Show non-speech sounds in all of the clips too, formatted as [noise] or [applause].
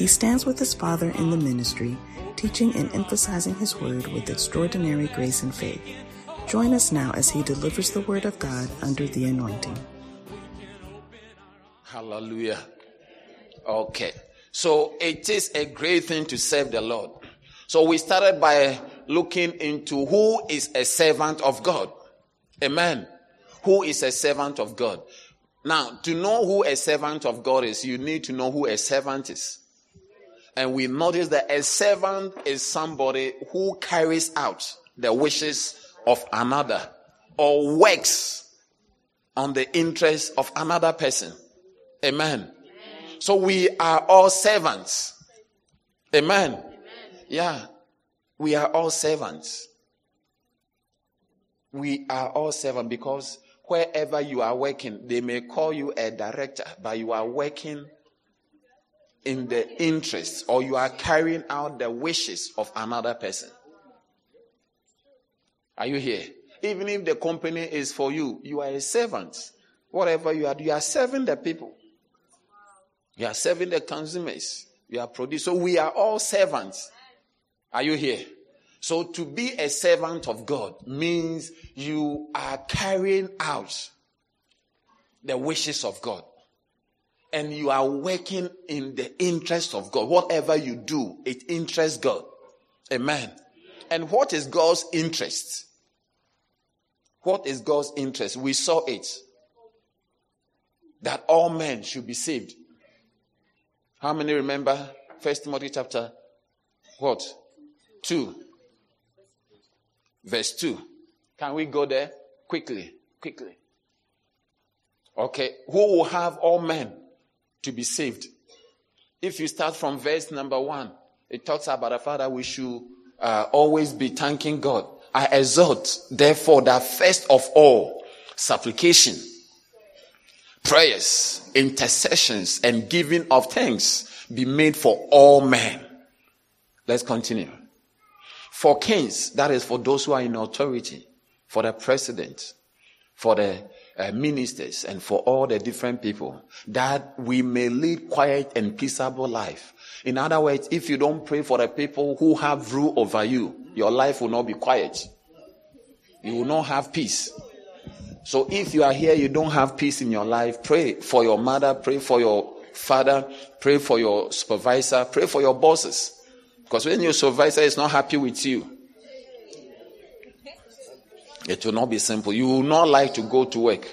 He stands with his father in the ministry teaching and emphasizing His Word with extraordinary grace and faith. Join us now as He delivers the Word of God under the anointing. Hallelujah. Okay. So it is a great thing to serve the Lord. So we started by looking into who is a servant of God. Amen. Who is a servant of God? Now, to know who a servant of God is, you need to know who a servant is. And we notice that a servant is somebody who carries out the wishes of another or works on the interest of another person. Amen. Amen. So we are all servants. Amen. Amen. Yeah. We are all servants. We are all servants because wherever you are working, they may call you a director, but you are working in the interest or you are carrying out the wishes of another person. Are you here? Even if the company is for you, you are a servant. Whatever you are, you are serving the people. You are serving the consumers. You are producing. So we are all servants. Are you here? So to be a servant of God means you are carrying out the wishes of God and you are working in the interest of God. Whatever you do, it interests God. Amen. And what is God's interest? What is God's interest? We saw it. That all men should be saved. How many remember First Timothy chapter what? 2. Verse 2. Can we go there quickly? Quickly. Okay. Who will have all men to be saved. If you start from verse number one, it talks about the Father we should uh, always be thanking God. I exhort, therefore, that first of all, supplication, prayers, intercessions, and giving of thanks be made for all men. Let's continue. For kings, that is for those who are in authority, for the president, for the uh, ministers and for all the different people that we may lead quiet and peaceable life. In other words, if you don't pray for the people who have rule over you, your life will not be quiet. You will not have peace. So if you are here, you don't have peace in your life, pray for your mother, pray for your father, pray for your supervisor, pray for your bosses. Because when your supervisor is not happy with you, it will not be simple. You will not like to go to work.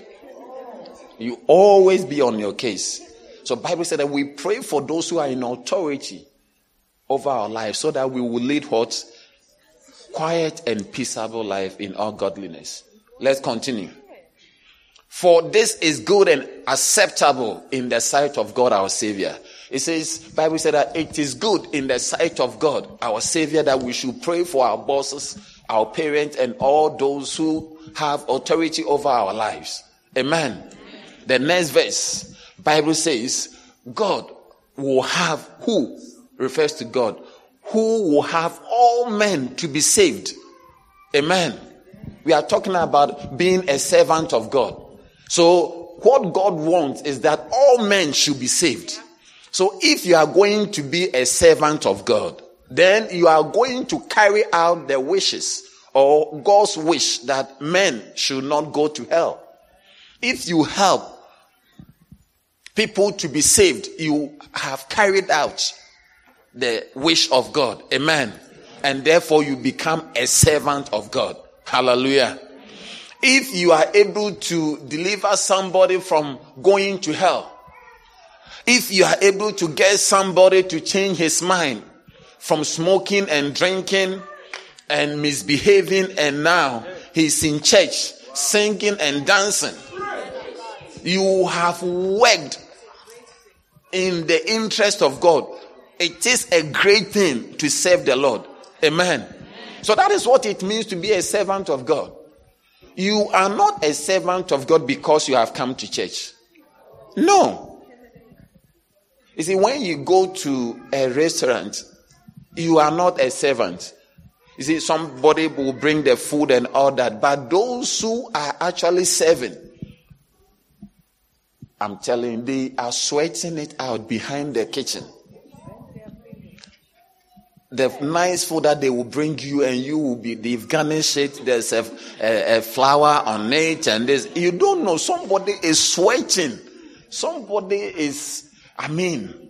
You always be on your case. So Bible said that we pray for those who are in authority over our lives so that we will lead what? Quiet and peaceable life in all godliness. Let's continue. For this is good and acceptable in the sight of God our Savior. It says, Bible said that it is good in the sight of God our Savior that we should pray for our bosses, our parents, and all those who have authority over our lives. Amen. The next verse, Bible says, God will have who refers to God, who will have all men to be saved. Amen. We are talking about being a servant of God. So what God wants is that all men should be saved. So if you are going to be a servant of God, then you are going to carry out the wishes or God's wish that men should not go to hell. If you help people to be saved, you have carried out the wish of God. Amen. And therefore you become a servant of God. Hallelujah. If you are able to deliver somebody from going to hell, if you are able to get somebody to change his mind from smoking and drinking and misbehaving, and now he's in church singing and dancing. You have worked in the interest of God. It is a great thing to serve the Lord. Amen. So that is what it means to be a servant of God. You are not a servant of God because you have come to church. No. You see, when you go to a restaurant, you are not a servant. You see, somebody will bring the food and all that, but those who are actually serving, I'm telling you, they are sweating it out behind the kitchen. The nice food that they will bring you, and you will be, they've garnished it, there's a, a, a flower on it, and this. You don't know, somebody is sweating. Somebody is, I mean,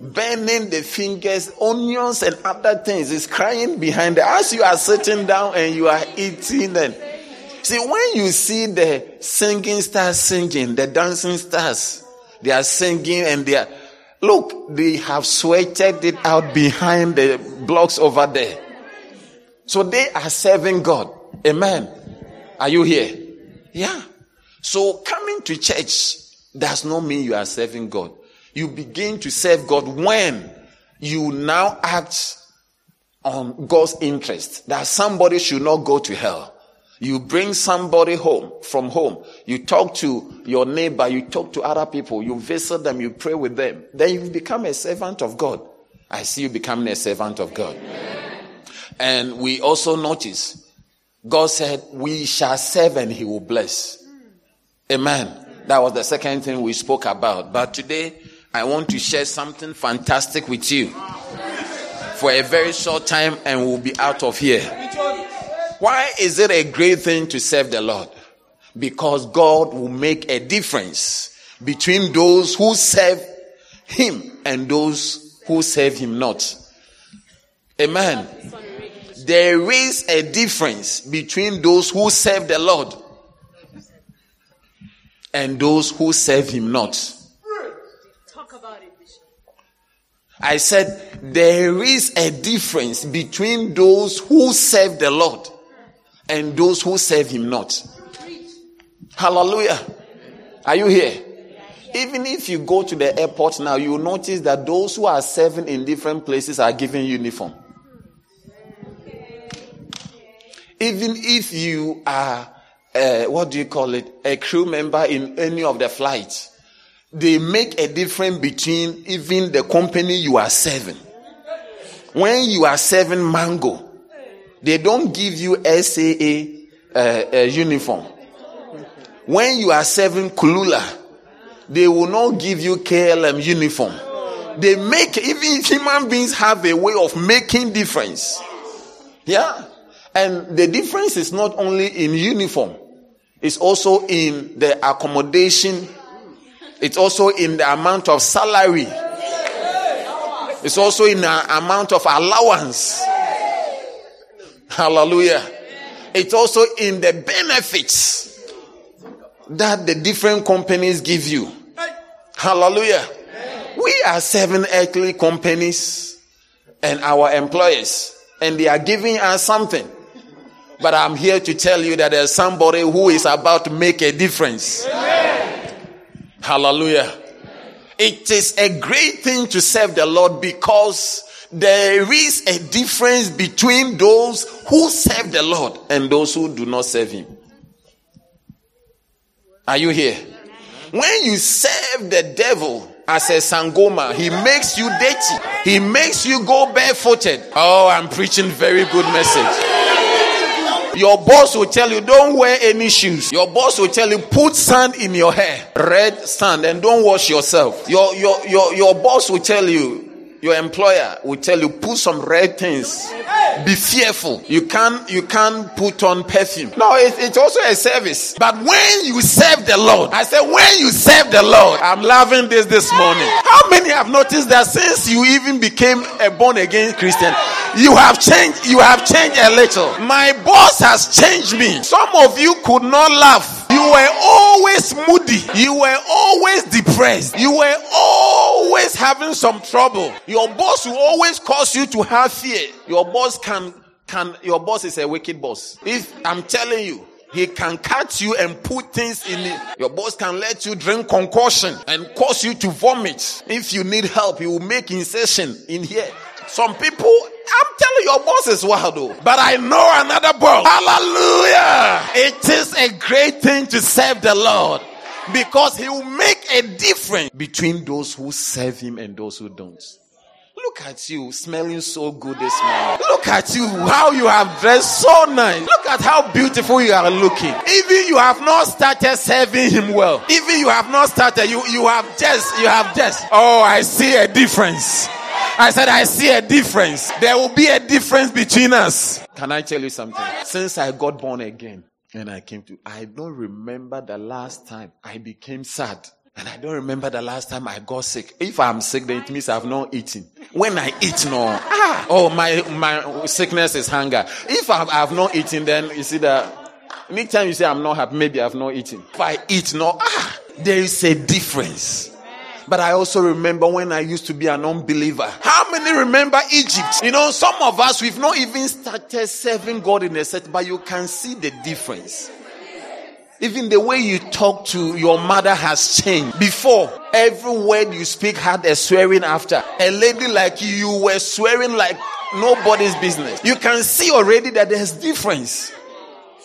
burning the fingers, onions and other things. Is crying behind it. As you are sitting down and you are eating and see when you see the singing stars singing, the dancing stars, they are singing and they are look, they have sweated it out behind the blocks over there. So they are serving God. Amen. Are you here? Yeah. So coming to church does not mean you are serving God. You begin to serve God when you now act on God's interest that somebody should not go to hell. You bring somebody home from home. You talk to your neighbor. You talk to other people. You visit them. You pray with them. Then you become a servant of God. I see you becoming a servant of God. And we also notice God said, we shall serve and he will bless. Amen. That was the second thing we spoke about. But today I want to share something fantastic with you for a very short time and we'll be out of here. Why is it a great thing to serve the Lord? Because God will make a difference between those who serve Him and those who serve Him not. Amen. There is a difference between those who serve the Lord and those who serve Him not. I said there is a difference between those who serve the Lord and those who serve Him not. Hallelujah. Are you here? Even if you go to the airport now, you will notice that those who are serving in different places are given uniform. Even if you are, uh, what do you call it, a crew member in any of the flights, they make a difference between even the company you are serving. When you are serving Mango, they don't give you SAA uh, uh, uniform. When you are serving Kulula, they will not give you KLM uniform. They make even human beings have a way of making difference. Yeah, and the difference is not only in uniform; it's also in the accommodation it's also in the amount of salary. It's also in the amount of allowance. Hallelujah. It's also in the benefits that the different companies give you. Hallelujah. We are seven earthly companies and our employers, and they are giving us something. But I'm here to tell you that there's somebody who is about to make a difference. Hallelujah. It is a great thing to serve the Lord because there is a difference between those who serve the Lord and those who do not serve Him. Are you here? When you serve the devil as a sangoma, he makes you dirty. He makes you go barefooted. Oh, I'm preaching very good message. Your boss will tell you, don't wear any shoes. Your boss will tell you, put sand in your hair, red sand, and don't wash yourself. Your, your, your, your boss will tell you, your employer will tell you, put some red things. Be fearful. You can't, you can't put on perfume. No, it, it's also a service. But when you serve the Lord, I said, when you serve the Lord, I'm loving this this morning. How many have noticed that since you even became a born again Christian, you have changed, you have changed a little. My boss has changed me. Some of you could not laugh. You were always moody. You were always depressed. You were always having some trouble. Your boss will always cause you to have fear. Your boss can, can, your boss is a wicked boss. If I'm telling you, he can cut you and put things in it. Your boss can let you drink concussion and cause you to vomit. If you need help, he will make incision in here. Some people, I'm telling you, Your boss is wild though. But I know another boss. Hallelujah. It is a great thing to serve the Lord because he will make a difference between those who serve him and those who don't. Look at you smelling so good this morning. Look at you, how you have dressed so nice. Look at how beautiful you are looking. Even you have not started serving him well. Even you have not started, you, you have just, you have just. Oh, I see a difference. I said, I see a difference. There will be a difference between us. Can I tell you something? Since I got born again and I came to, I don't remember the last time I became sad. And I don't remember the last time I got sick. If I'm sick, then it means I've not eaten. When I eat, no. Ah, oh, my, my sickness is hunger. If I have not eaten, then you see that anytime you say I'm not happy, maybe I've not eaten. If I eat, no. Ah, there is a difference. But I also remember when I used to be an unbeliever. How many remember Egypt? You know, some of us, we've not even started serving God in a set, but you can see the difference. Even the way you talk to your mother has changed. Before, every word you speak had a swearing after. A lady like you, you were swearing like nobody's business. You can see already that there's difference.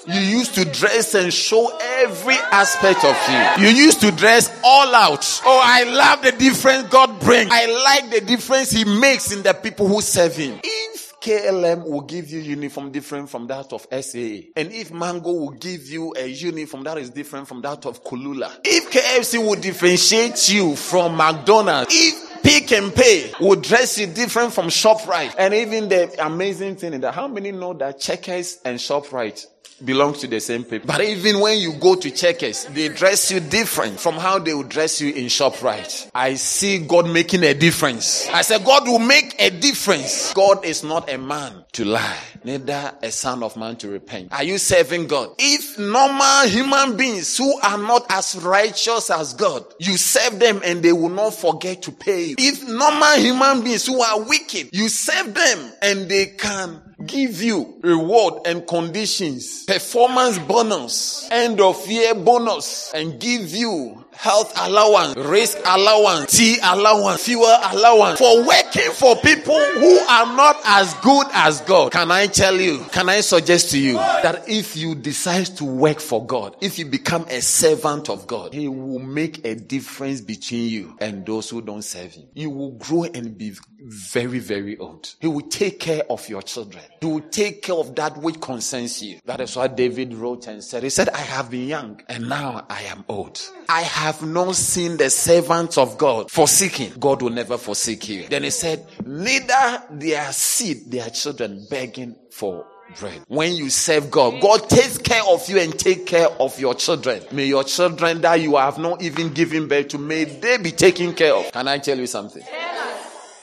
You used to dress and show every aspect of you. You used to dress all out. Oh, I love the difference God brings. I like the difference He makes in the people who serve Him. If KLM will give you uniform different from that of SAA. And if Mango will give you a uniform that is different from that of Kulula. If KFC will differentiate you from McDonald's. If Pick n Pay will dress you different from ShopRite. And even the amazing thing is that how many know that Checkers and ShopRite belongs to the same people. But even when you go to checkers, they dress you different from how they would dress you in ShopRite. I see God making a difference. I said, God will make a difference. God is not a man to lie, neither a son of man to repent. Are you serving God? If normal human beings who are not as righteous as God, you serve them and they will not forget to pay you. If normal human beings who are wicked, you serve them and they can give you reward and conditions, performance bonus, end of year bonus, and give you health allowance, risk allowance, tea allowance, fuel allowance for working for people who are not as good as God. Can I tell you, can I suggest to you that if you decide to work for God, if you become a servant of God, He will make a difference between you and those who don't serve Him. You will grow and be very, very old. He will take care of your children. He will take care of that which concerns you. That is what David wrote and said. He said, I have been young and now I am old. I have not seen the servants of God forsaking. God will never forsake you. Then he said, neither their seed, their children begging for bread. When you serve God, God takes care of you and take care of your children. May your children that you have not even given birth to, may they be taken care of. Can I tell you something?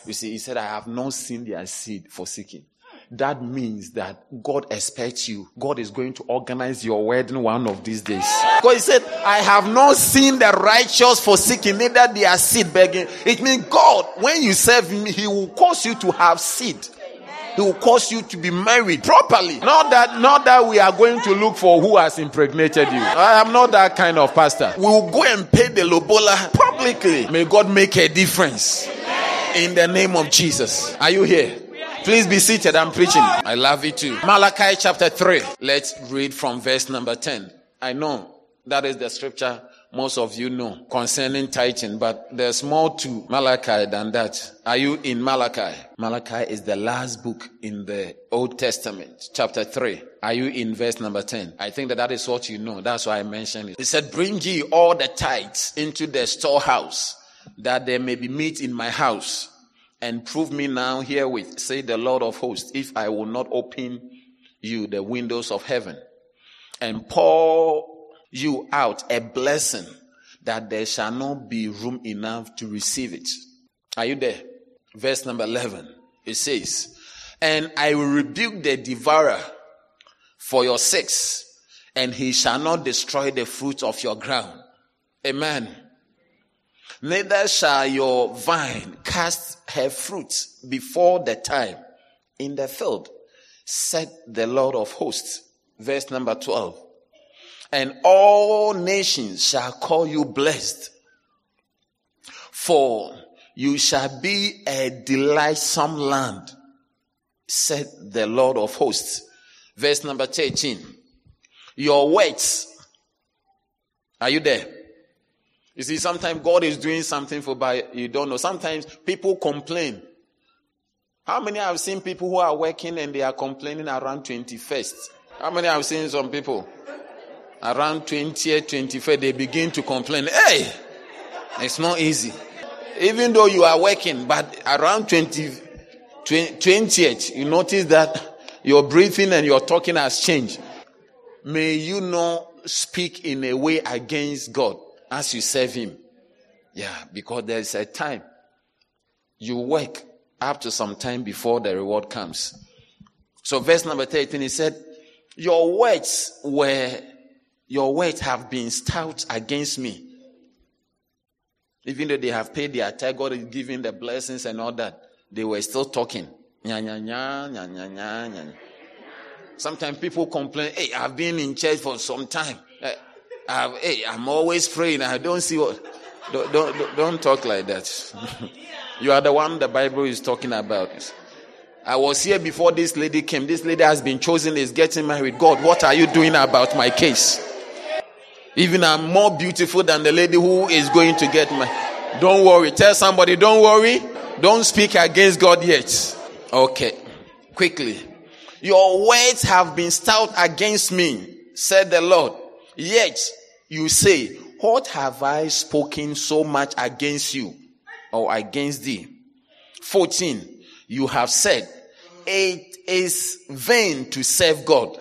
You see, he said, I have not seen their seed forsaken that means that God expects you. God is going to organize your wedding one of these days. Because he said, I have not seen the righteous forsaken, neither their seed begging. It means God, when you serve him, he will cause you to have seed. He will cause you to be married properly. Not that, not that we are going to look for who has impregnated you. I am not that kind of pastor. We will go and pay the lobola publicly. May God make a difference. In the name of Jesus. Are you here? Please be seated. I'm preaching. I love it too. Malachi chapter 3. Let's read from verse number 10. I know that is the scripture most of you know concerning tithing, but there's more to Malachi than that. Are you in Malachi? Malachi is the last book in the Old Testament, chapter 3. Are you in verse number 10? I think that that is what you know. That's why I mentioned it. He said, bring ye all the tithes into the storehouse that there may be meat in my house and prove me now herewith, say the Lord of hosts, if I will not open you the windows of heaven and pour you out a blessing that there shall not be room enough to receive it. Are you there? Verse number 11. It says, and I will rebuke the devourer for your sakes, and he shall not destroy the fruit of your ground. Amen. Neither shall your vine cast her fruit before the time in the field, said the Lord of hosts. Verse number 12. And all nations shall call you blessed, for you shall be a delightsome land, said the Lord of hosts. Verse number 13. Your words. Are you there? You see, sometimes God is doing something for, but you don't know. Sometimes people complain. How many have seen people who are working and they are complaining around 21st? How many have seen some people? Around 20th, 21st, they begin to complain. Hey, it's not easy. Even though you are working, but around 20, 20th, you notice that your breathing and your talking has changed. May you not speak in a way against God as you serve Him. Yeah, because there is a time you work up to some time before the reward comes. So, verse number 13, he said, Your words were, your words have been stout against me. Even though they have paid their tithe, God is giving the blessings and all that, they were still talking. Nya, nya, nya, nya, nya, nya, nya. Sometimes people complain, hey, I've been in church for some time. Eh, I've, hey, I'm always praying. I don't see what. Don't, don't, don't talk like that. [laughs] you are the one the Bible is talking about. I was here before this lady came. This lady has been chosen, is getting married. God, what are you doing about my case? Even I'm more beautiful than the lady who is going to get married. Don't worry. Tell somebody, don't worry. Don't speak against God yet. Okay. Quickly. Your words have been stout against me, said the Lord. Yet you say, what have I spoken so much against you or against thee? 14. You have said, it is vain to serve God.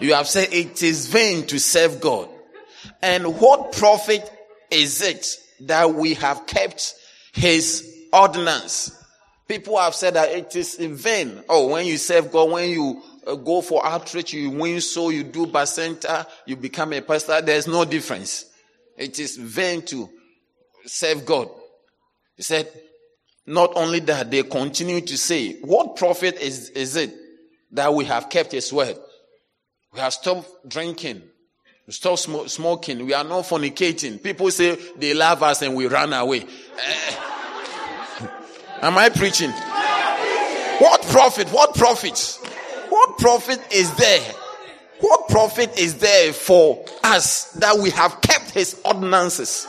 You have said it is vain to serve God. And what profit is it that we have kept his ordinance? People have said that it is in vain. Oh, when you serve God, when you uh, go for outreach, you win so, you do center, you become a pastor, there's no difference. It is vain to serve God. He said, not only that, they continue to say, what profit is, is it that we have kept his word? We have stopped drinking. We stopped sm- smoking. We are not fornicating. People say they love us and we run away. Am I preaching? What profit? What profit? What profit is there? What profit is there for us that we have kept his ordinances?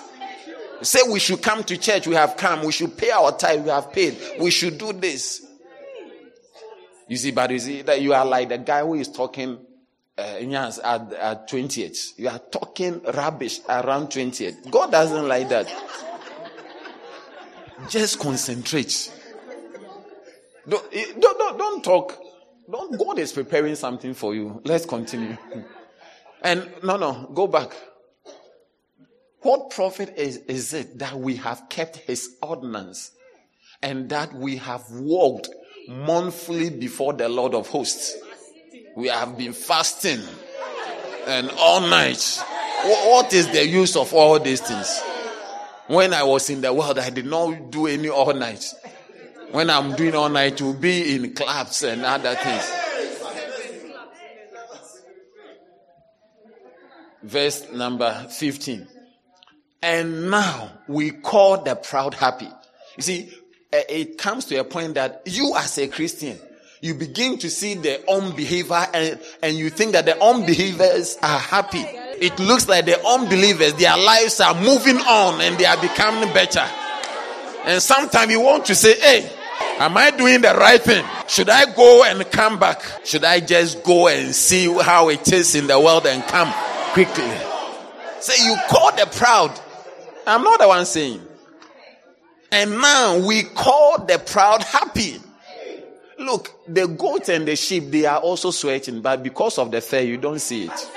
Say we should come to church, we have come. We should pay our tithe, we have paid. We should do this. You see, but you see that you are like the guy who is talking uh, at, at 20th. You are talking rubbish around 20th. God doesn't like that. Just concentrate. Don't, eh, don't, don't, don't talk. Don't, God is preparing something for you. Let's continue. And no, no, go back. What profit is, is it that we have kept his ordinance and that we have walked monthly before the Lord of hosts? We have been fasting and all night. What is the use of all these things? When I was in the world, I did not do any all night. When I'm doing all night, to be in clubs and other things. Verse number 15. And now we call the proud happy. You see, eh, it comes to a point that you as a Christian, you begin to see the unbeliever and, and you think that the unbelievers are happy it looks like the unbelievers, their lives are moving on and they are becoming better. And sometimes you want to say, hey, am I doing the right thing? Should I go and come back? Should I just go and see how it is in the world and come quickly? Say, you call the proud. I'm not the one saying. And now we call the proud happy. Look, the goat and the sheep, they are also sweating, but because of the fair, you don't see it.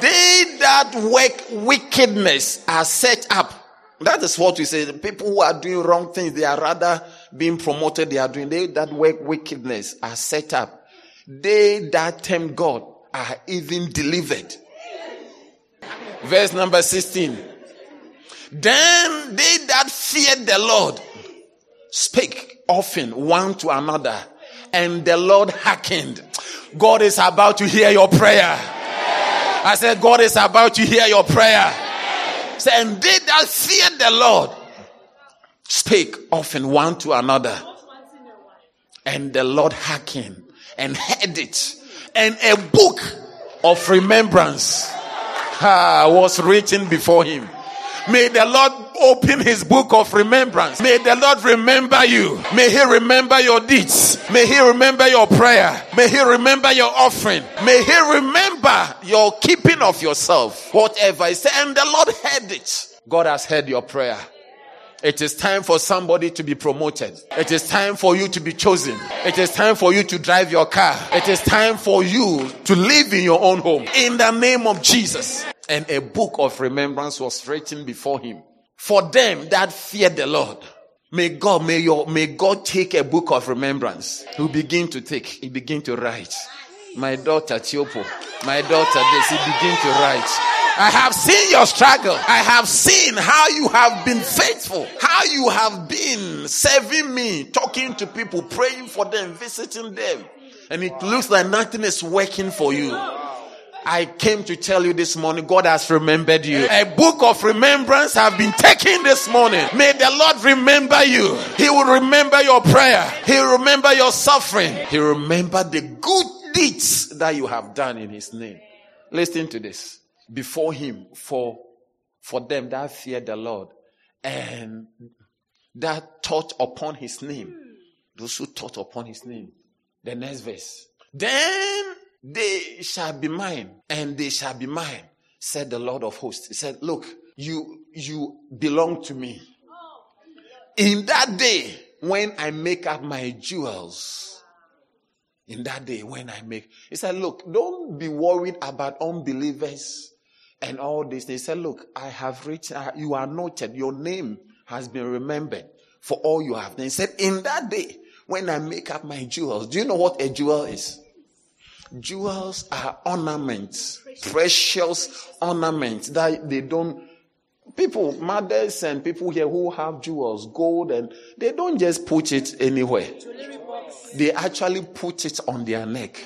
They that work wickedness are set up. That is what we say. The people who are doing wrong things, they are rather being promoted. They are doing, they that work wickedness are set up. They that tempt God are even delivered. Verse number 16. Then they that feared the Lord spake often one to another, and the Lord hearkened. God is about to hear your prayer. I said, God is about to hear your prayer. Say, and they that fear the Lord spake often one to another. And the Lord hearkened and heard it. And a book of remembrance uh, was written before him. May the Lord open his book of remembrance. May the Lord remember you. May he remember your deeds. May he remember your prayer. May he remember your offering. May he remember your keeping of yourself. Whatever he. And the Lord heard it. God has heard your prayer. It is time for somebody to be promoted. It is time for you to be chosen. It is time for you to drive your car. It is time for you to live in your own home. In the name of Jesus. And a book of remembrance was written before him for them that fear the Lord. May God, may your, may God take a book of remembrance. He begin to take, he begin to write. My daughter Tiopo, my daughter this, he begin to write. I have seen your struggle. I have seen how you have been faithful, how you have been serving me, talking to people, praying for them, visiting them. And it looks like nothing is working for you. I came to tell you this morning, God has remembered you. A book of remembrance have been taken this morning. May the Lord remember you. He will remember your prayer. He will remember your suffering. He will remember the good deeds that you have done in His name. Listen to this. Before Him, for, for them that fear the Lord and that thought upon His name. Those who thought upon His name. The next verse. Then they shall be mine, and they shall be mine, said the Lord of hosts. He said, Look, you you belong to me. In that day, when I make up my jewels, in that day when I make, he said, Look, don't be worried about unbelievers and all this. They said, Look, I have reached, uh, you are noted, your name has been remembered for all you have done. He said, In that day when I make up my jewels, do you know what a jewel is? Jewels are ornaments, precious ornaments that they don't. People, mothers and people here who have jewels, gold, and they don't just put it anywhere. They actually put it on their neck.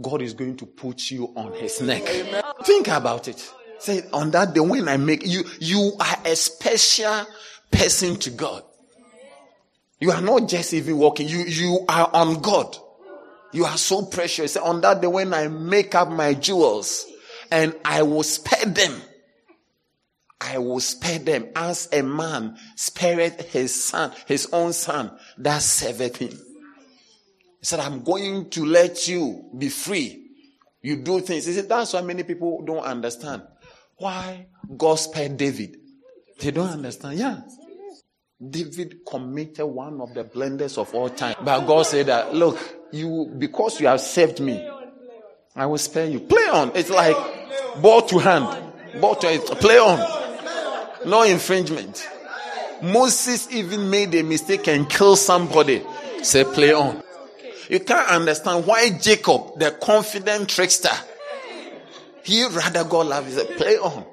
God is going to put you on his neck. Amen. Think about it. Say, on that day when I make you, you are a special person to God. You are not just even walking, you, you are on God. You are so precious. On that day when I make up my jewels and I will spare them. I will spare them as a man spared his son, his own son that served him. He said, I'm going to let you be free. You do things. He said, that's why many people don't understand. Why God spared David. They don't understand. Yeah. David committed one of the blunders of all time. But God said that, look, you, because you have saved me, I will spare you. Play on. It's like ball to hand. Ball to play on. No infringement. Moses even made a mistake and killed somebody. Say play on. You can't understand why Jacob, the confident trickster, he rather God love. He said, play on.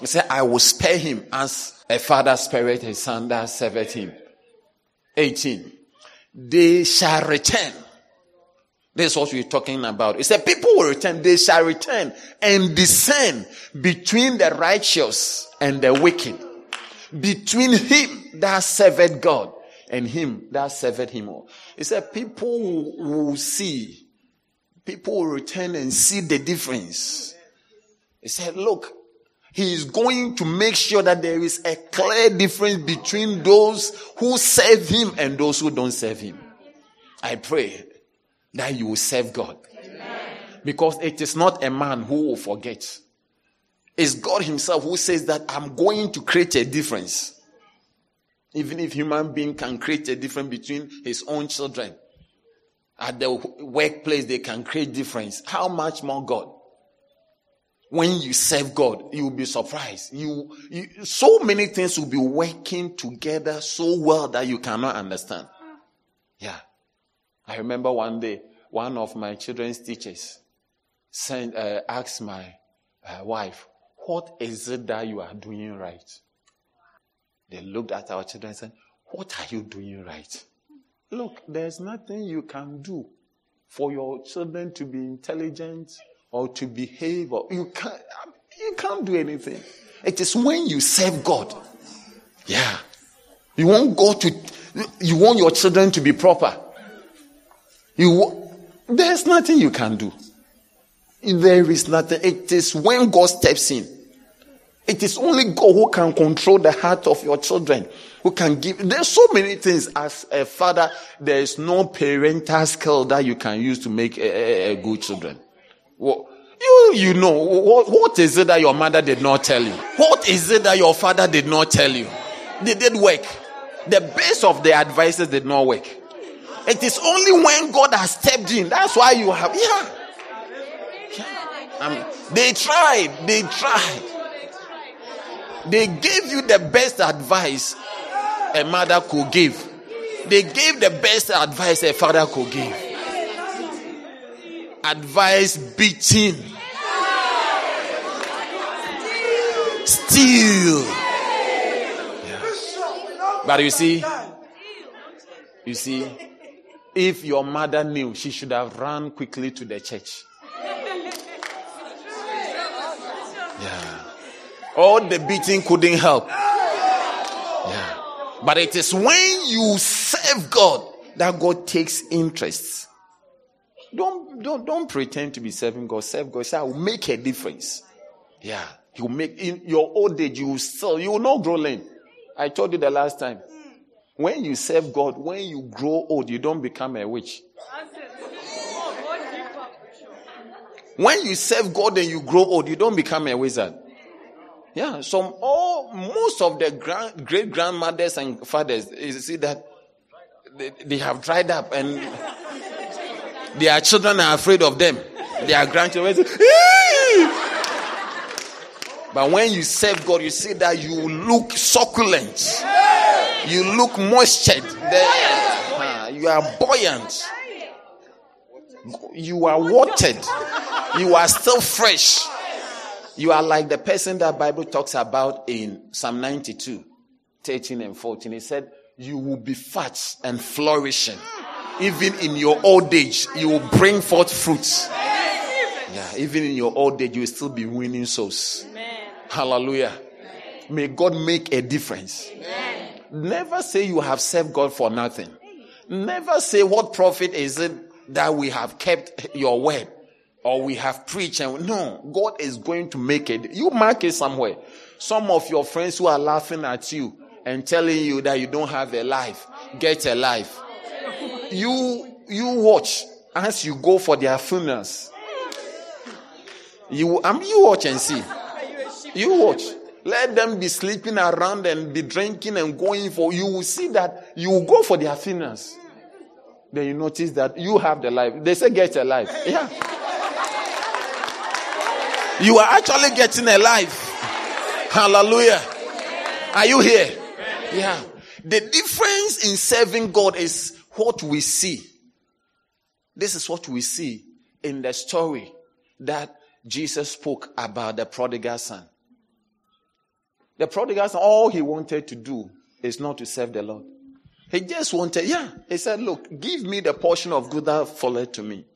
He said, I will spare him as a father spared his son that served him. 18. They shall return. This is what we're talking about. He said, people will return. They shall return and discern between the righteous and the wicked. Between him that served God and him that served him. All. He said, people will see. People will return and see the difference. He said, look, he is going to make sure that there is a clear difference between those who serve him and those who don't serve him. I pray that you will serve God. Amen. Because it is not a man who will forget. It's God himself who says that I'm going to create a difference. Even if human being can create a difference between his own children. At the workplace, they can create difference. How much more God? when you serve God, you will be surprised. You, you, so many things will be working together so well that you cannot understand. Yeah. I remember one day, one of my children's teachers sent, uh, asked my uh, wife, what is it that you are doing right? They looked at our children and said, what are you doing right? Look, there's nothing you can do for your children to be intelligent, or to behave or you can't you can't do anything. It is when you serve God. Yeah. You want God to, you want your children to be proper. You, there's nothing you can do. There is nothing. It is when God steps in. It is only God who can control the heart of your children. Who can give. There's so many things as a father. There is no parental skill that you can use to make a, a, a good children. You, you know, what, what is it that your mother did not tell you? What is it that your father did not tell you? They did work. The base of the advices did not work. It is only when God has stepped in. That's why you have, yeah. yeah. I mean, um, they tried, they tried. They gave you the best advice a mother could give. They gave the best advice a father could give. Advice beating. Steal. Yeah. But you see, you see, if your mother knew, she should have run quickly to the church. Yeah. All the beating couldn't help. Yeah. But it is when you serve God that God takes interest. Don't, don't, don't pretend to be serving God. Serve God. Say, I will make a difference. Yeah. You make, in your old age, you will still, you will not grow lame. I told you the last time. When you serve God, when you grow old, you don't become a witch. When you serve God and you grow old, you don't become a wizard. Yeah, some all most of the grand, great grandmothers and fathers, you see that they, they have dried up and their children are afraid of them. Their grandchildren. but when you serve God, you see that you look succulent. You look moistured. Uh, you are buoyant. You are watered. You are still fresh. You are like the person that Bible talks about in Psalm 92, 13 and 14. He said, you will be fat and flourishing. Even in your old age, you will bring forth fruits. Yeah, even in your old age, you will still be winning souls. Hallelujah. May God make a difference. Amen. Never say you have served God for nothing. Never say what profit is it that we have kept your word or we have preached and no, God is going to make it. You mark it somewhere. Some of your friends who are laughing at you and telling you that you don't have a life, get a life. You, you watch as you go for their funerals. You, um, you watch and see. You watch. Let them be sleeping around and be drinking and going for, you will see that you will go for their funerals. Then you notice that you have the life. They say get a life. Yeah. You are actually getting a life. Hallelujah. Are you here? Yeah. The difference in serving God is what we see. This is what we see in the story that Jesus spoke about the prodigal son. The prodigal son, all he wanted to do is not to serve the Lord. He just wanted, yeah, he said, look, give me the portion of good that falleth to me.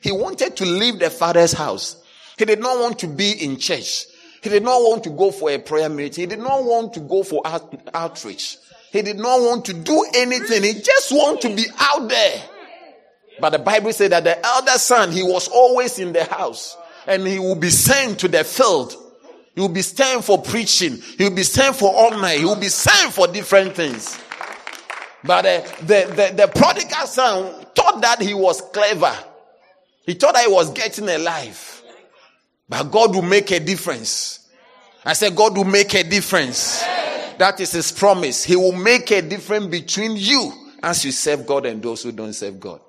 He wanted to leave the father's house. He did not want to be in church. He did not want to go for a prayer meeting. He did not want to go for out, outreach. He did not want to do anything. He just wanted to be out there. But the Bible said that the elder son, he was always in the house and he will be sent to the field. Will be sent for preaching. Will be sent for all night. Will be sent for different things. But uh, the, the, the prodigal son thought that he was clever. He thought that he was getting a life. But God will make a difference. I said, God will make a difference. That is His promise. He will make a difference between you as you serve God and those who don't serve God.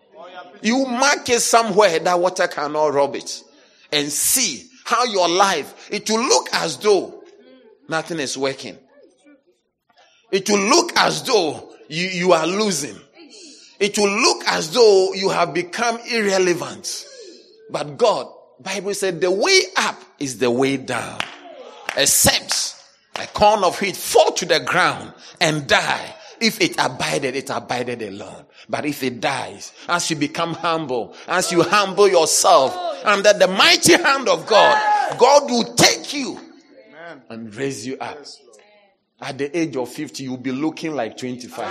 You mark it somewhere that water cannot rob it and see how your life, it will look as though nothing is working. It will look as though you, you are losing. It will look as though you have become irrelevant. But God Bible said the way up is the way down. Except a corn of wheat fall to the ground and die. If it abided, it abided alone. But if it dies, as you become humble, as you humble yourself under the mighty hand of God, God will take you and raise you up. At the age of 50, you'll be looking like 25.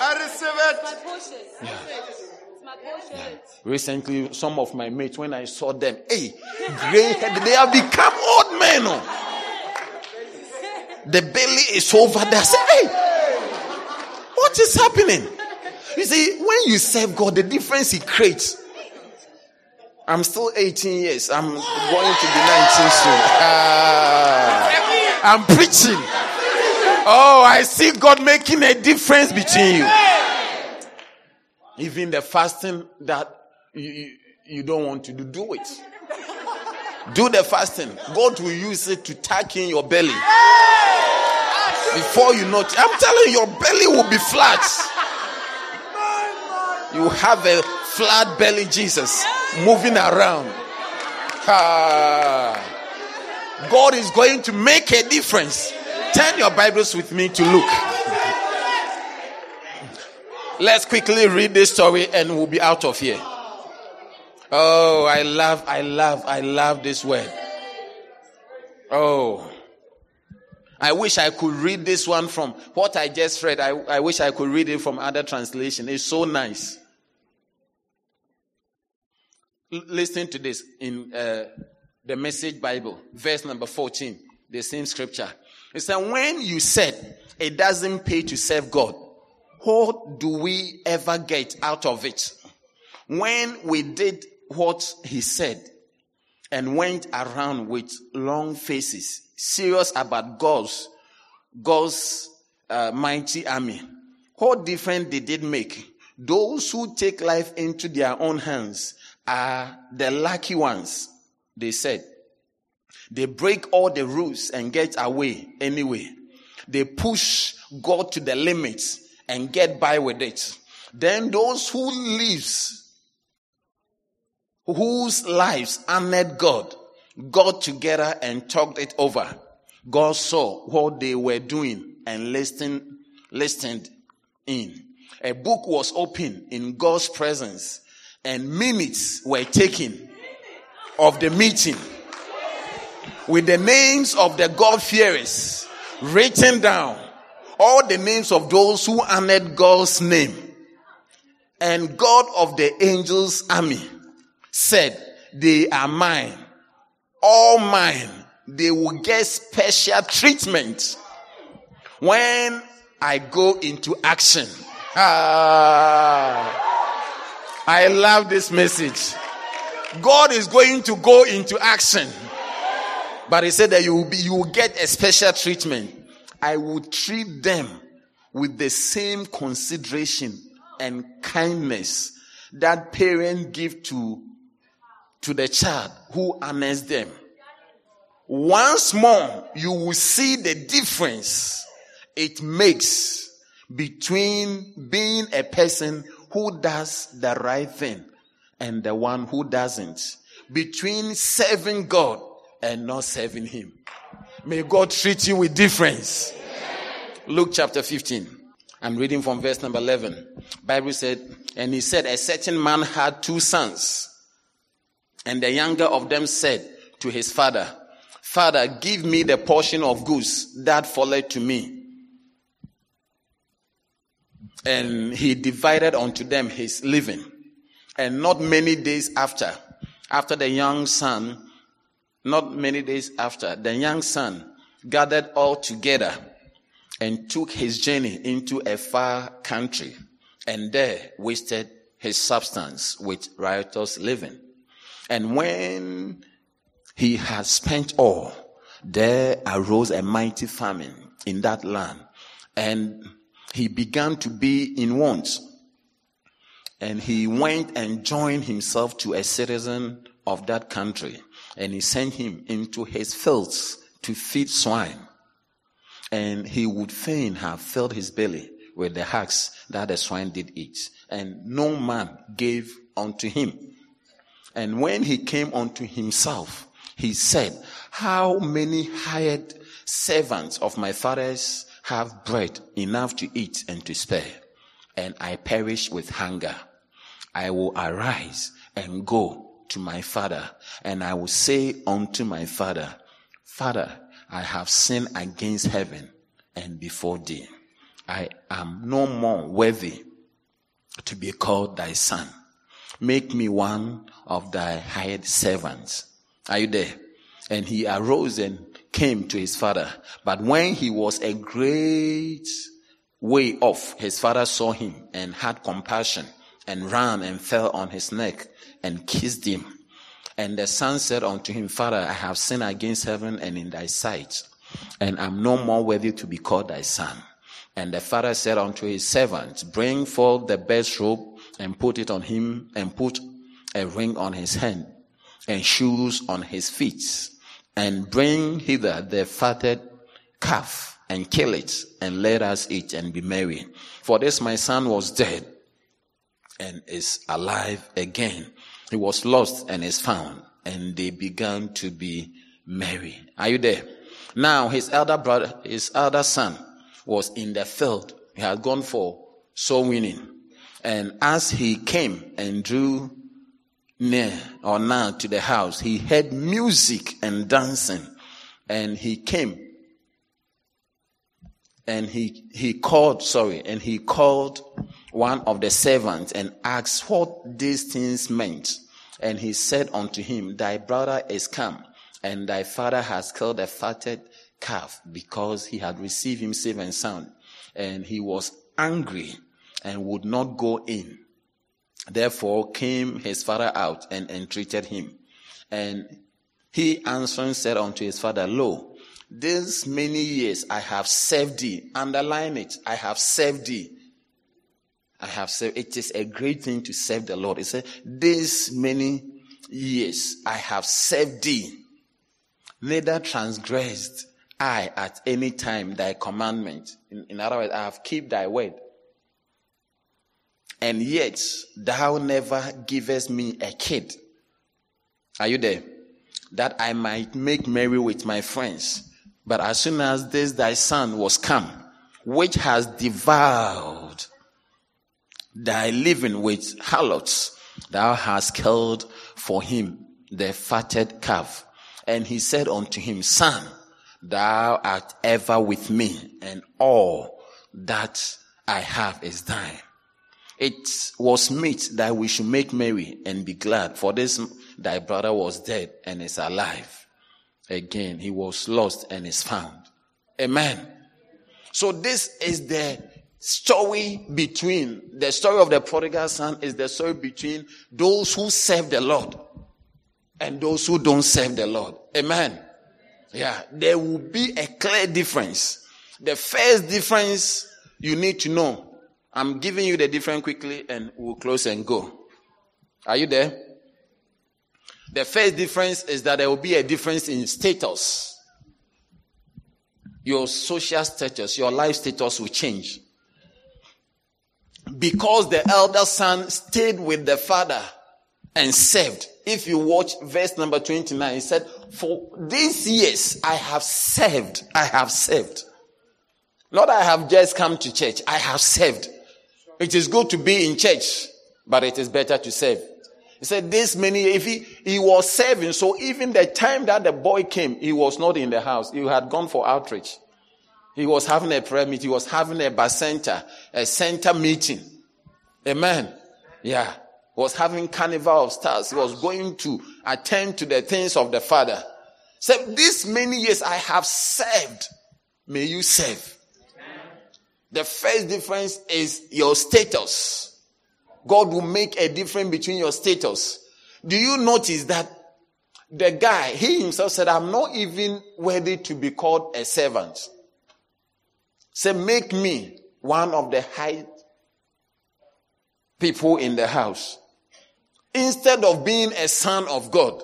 I receive it. My portion. It's my portion. Recently, some of my mates, when I saw them, hey, gray head, they have become old men. oh. [laughs] The belly is over there. I say, hey, what is happening? You see, when you serve God, the difference He creates. I'm still 18 years. I'm going to be 19 soon. Ah, I'm preaching. Oh, I see God making a difference between you. Even the fasting that you, you, don't want to do, do it. Do the fasting. God will use it to tuck in your belly. Before you know I'm telling you, your belly will be flat. You have a flat belly, Jesus, moving around. Ah. God is going to make a difference. Turn your Bibles with me to look. Let's quickly read this story and we'll be out of here. Oh, I love, I love, I love this word. Oh. I wish I could read this one from what I just read. I, I wish I could read it from other translation. It's so nice. L- listen to this in uh, the Message Bible, verse number 14, the same scripture. It said, When you said it doesn't pay to serve God, what do we ever get out of it? When we did what he said and went around with long faces, serious about God's, God's uh, mighty army, what difference did it make? Those who take life into their own hands are the lucky ones, they said. They break all the rules and get away anyway. They push God to the limits and get by with it. Then those who lives, whose lives honored God, got together and talked it over. God saw what they were doing and listened, listened in. A book was opened in God's presence and minutes were taken of the meeting with the names of the God-fearers written down. All the names of those who honored God's name. And God of the angels army said, they are mine. All mine. They will get special treatment when I go into action. Ah. I love this message. God is going to go into action. But he said that you will be, you will get a special treatment. I will treat them with the same consideration and kindness that parents give to, to the child who honors them. Once more, you will see the difference it makes between being a person who does the right thing and the one who doesn't. Between serving God and not serving Him. May God treat you with difference. Luke chapter 15. I'm reading from verse number 11. Bible said, and he said, a certain man had two sons. And the younger of them said to his father, Father, give me the portion of goods that followed to me. And he divided unto them his living. And not many days after, after the young son, not many days after, the young son gathered all together and took his journey into a far country and there wasted his substance with riotous living. And when he had spent all, there arose a mighty famine in that land and he began to be in want. And he went and joined himself to a citizen of that country and he sent him into his fields to feed swine. And he would fain have filled his belly with the husks that the swine did eat. And no man gave unto him. And when he came unto himself, he said, how many hired servants of my father's have bread enough to eat and to spare, and I perish with hunger. I will arise and go to my father, and I will say unto my father, Father, I have sinned against heaven and before thee. I am no more worthy to be called thy son. Make me one of thy hired servants. Are you there? And he arose and came to his father. But when he was a great way off, his father saw him and had compassion and ran and fell on his neck and kissed him. And the son said unto him, Father, I have sinned against heaven and in thy sight, and am no more worthy to be called thy son. And the father said unto his servants, Bring forth the best robe and put it on him, and put a ring on his hand and shoes on his feet, and bring hither the fatted calf and kill it, and let us eat and be merry. For this my son was dead and is alive again. He was lost and is found, and they began to be merry. Are you there? Now his elder brother, his elder son was in the field. He had gone for soul winning. And as he came and drew near or now to the house, he heard music and dancing. And he came and he, he called, sorry, and he called one of the servants and asked what these things meant. And he said unto him, Thy brother is come, and thy father has killed a fatted calf because he had received him safe and sound. And he was angry and would not go in. Therefore came his father out and entreated him. And he answering said unto his father, Lo, these many years I have served thee. Underline it. I have served thee. I have served. It is a great thing to serve the Lord. He said, these many years I have served thee. Neither transgressed I at any time thy commandment. In, in other words, I have kept thy word. And yet thou never givest me a kid. Are you there? That I might make merry with my friends. But as soon as this thy son was come, which has devoured thy living with harlots, thou hast killed for him the fatted calf. And he said unto him, Son, thou art ever with me, and all that I have is thine. It was meet that we should make merry and be glad, for this thy brother was dead and is alive. Again, he was lost and is found. Amen. So this is the story between, the story of the prodigal son is the story between those who serve the Lord and those who don't serve the Lord. Amen. Yeah, there will be a clear difference. The first difference you need to know. I'm giving you the difference quickly and we'll close and go. Are you there? The first difference is that there will be a difference in status. Your social status, your life status will change. Because the elder son stayed with the father and served. If you watch verse number 29, he said, For these years I have served. I have served. Not I have just come to church. I have served. It is good to be in church, but it is better to serve. He said, this many, if he, he was serving, so even the time that the boy came, he was not in the house. He had gone for outreach. He was having a prayer meeting. He was having a Bacenta, a center meeting. Amen. Yeah. He was having carnival of stars. He was going to attend to the things of the Father. So this many years I have served. May you serve. The first difference is your status. God will make a difference between your status. Do you notice that the guy, he himself said, I'm not even worthy to be called a servant. Say, make me one of the high people in the house. Instead of being a son of God.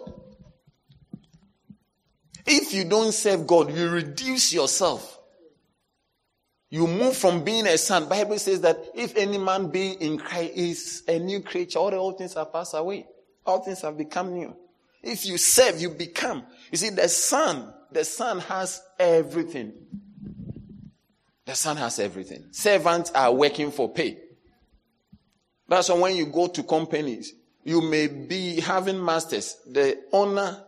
If you don't serve God, you reduce yourself. You move from being a son. Bible says that if any man be in Christ is a new creature, all the old things have passed away. All things have become new. If you serve, you become. You see, the son, the son has everything. The son has everything. Servants are working for pay. That's why when you go to companies, you may be having masters. The owner,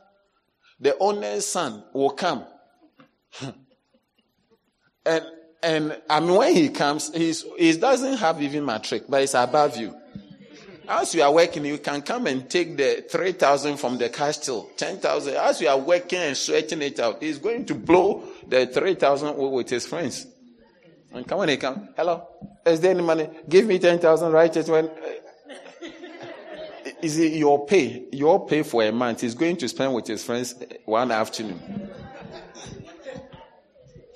the owner's son will come [laughs] and and I mean when he comes, he's he doesn't have even matric, but it's above you. As you are working, you can come and take the 3,000 from the cash till 10,000. As you are working and sweating it out, he's going to blow the 3,000 with his friends. And come on, he come. Hello, is there any money? Give me 10,000 right it when. [laughs] Is it your pay? Your pay for a month. He's going to spend with his friends eh, one afternoon.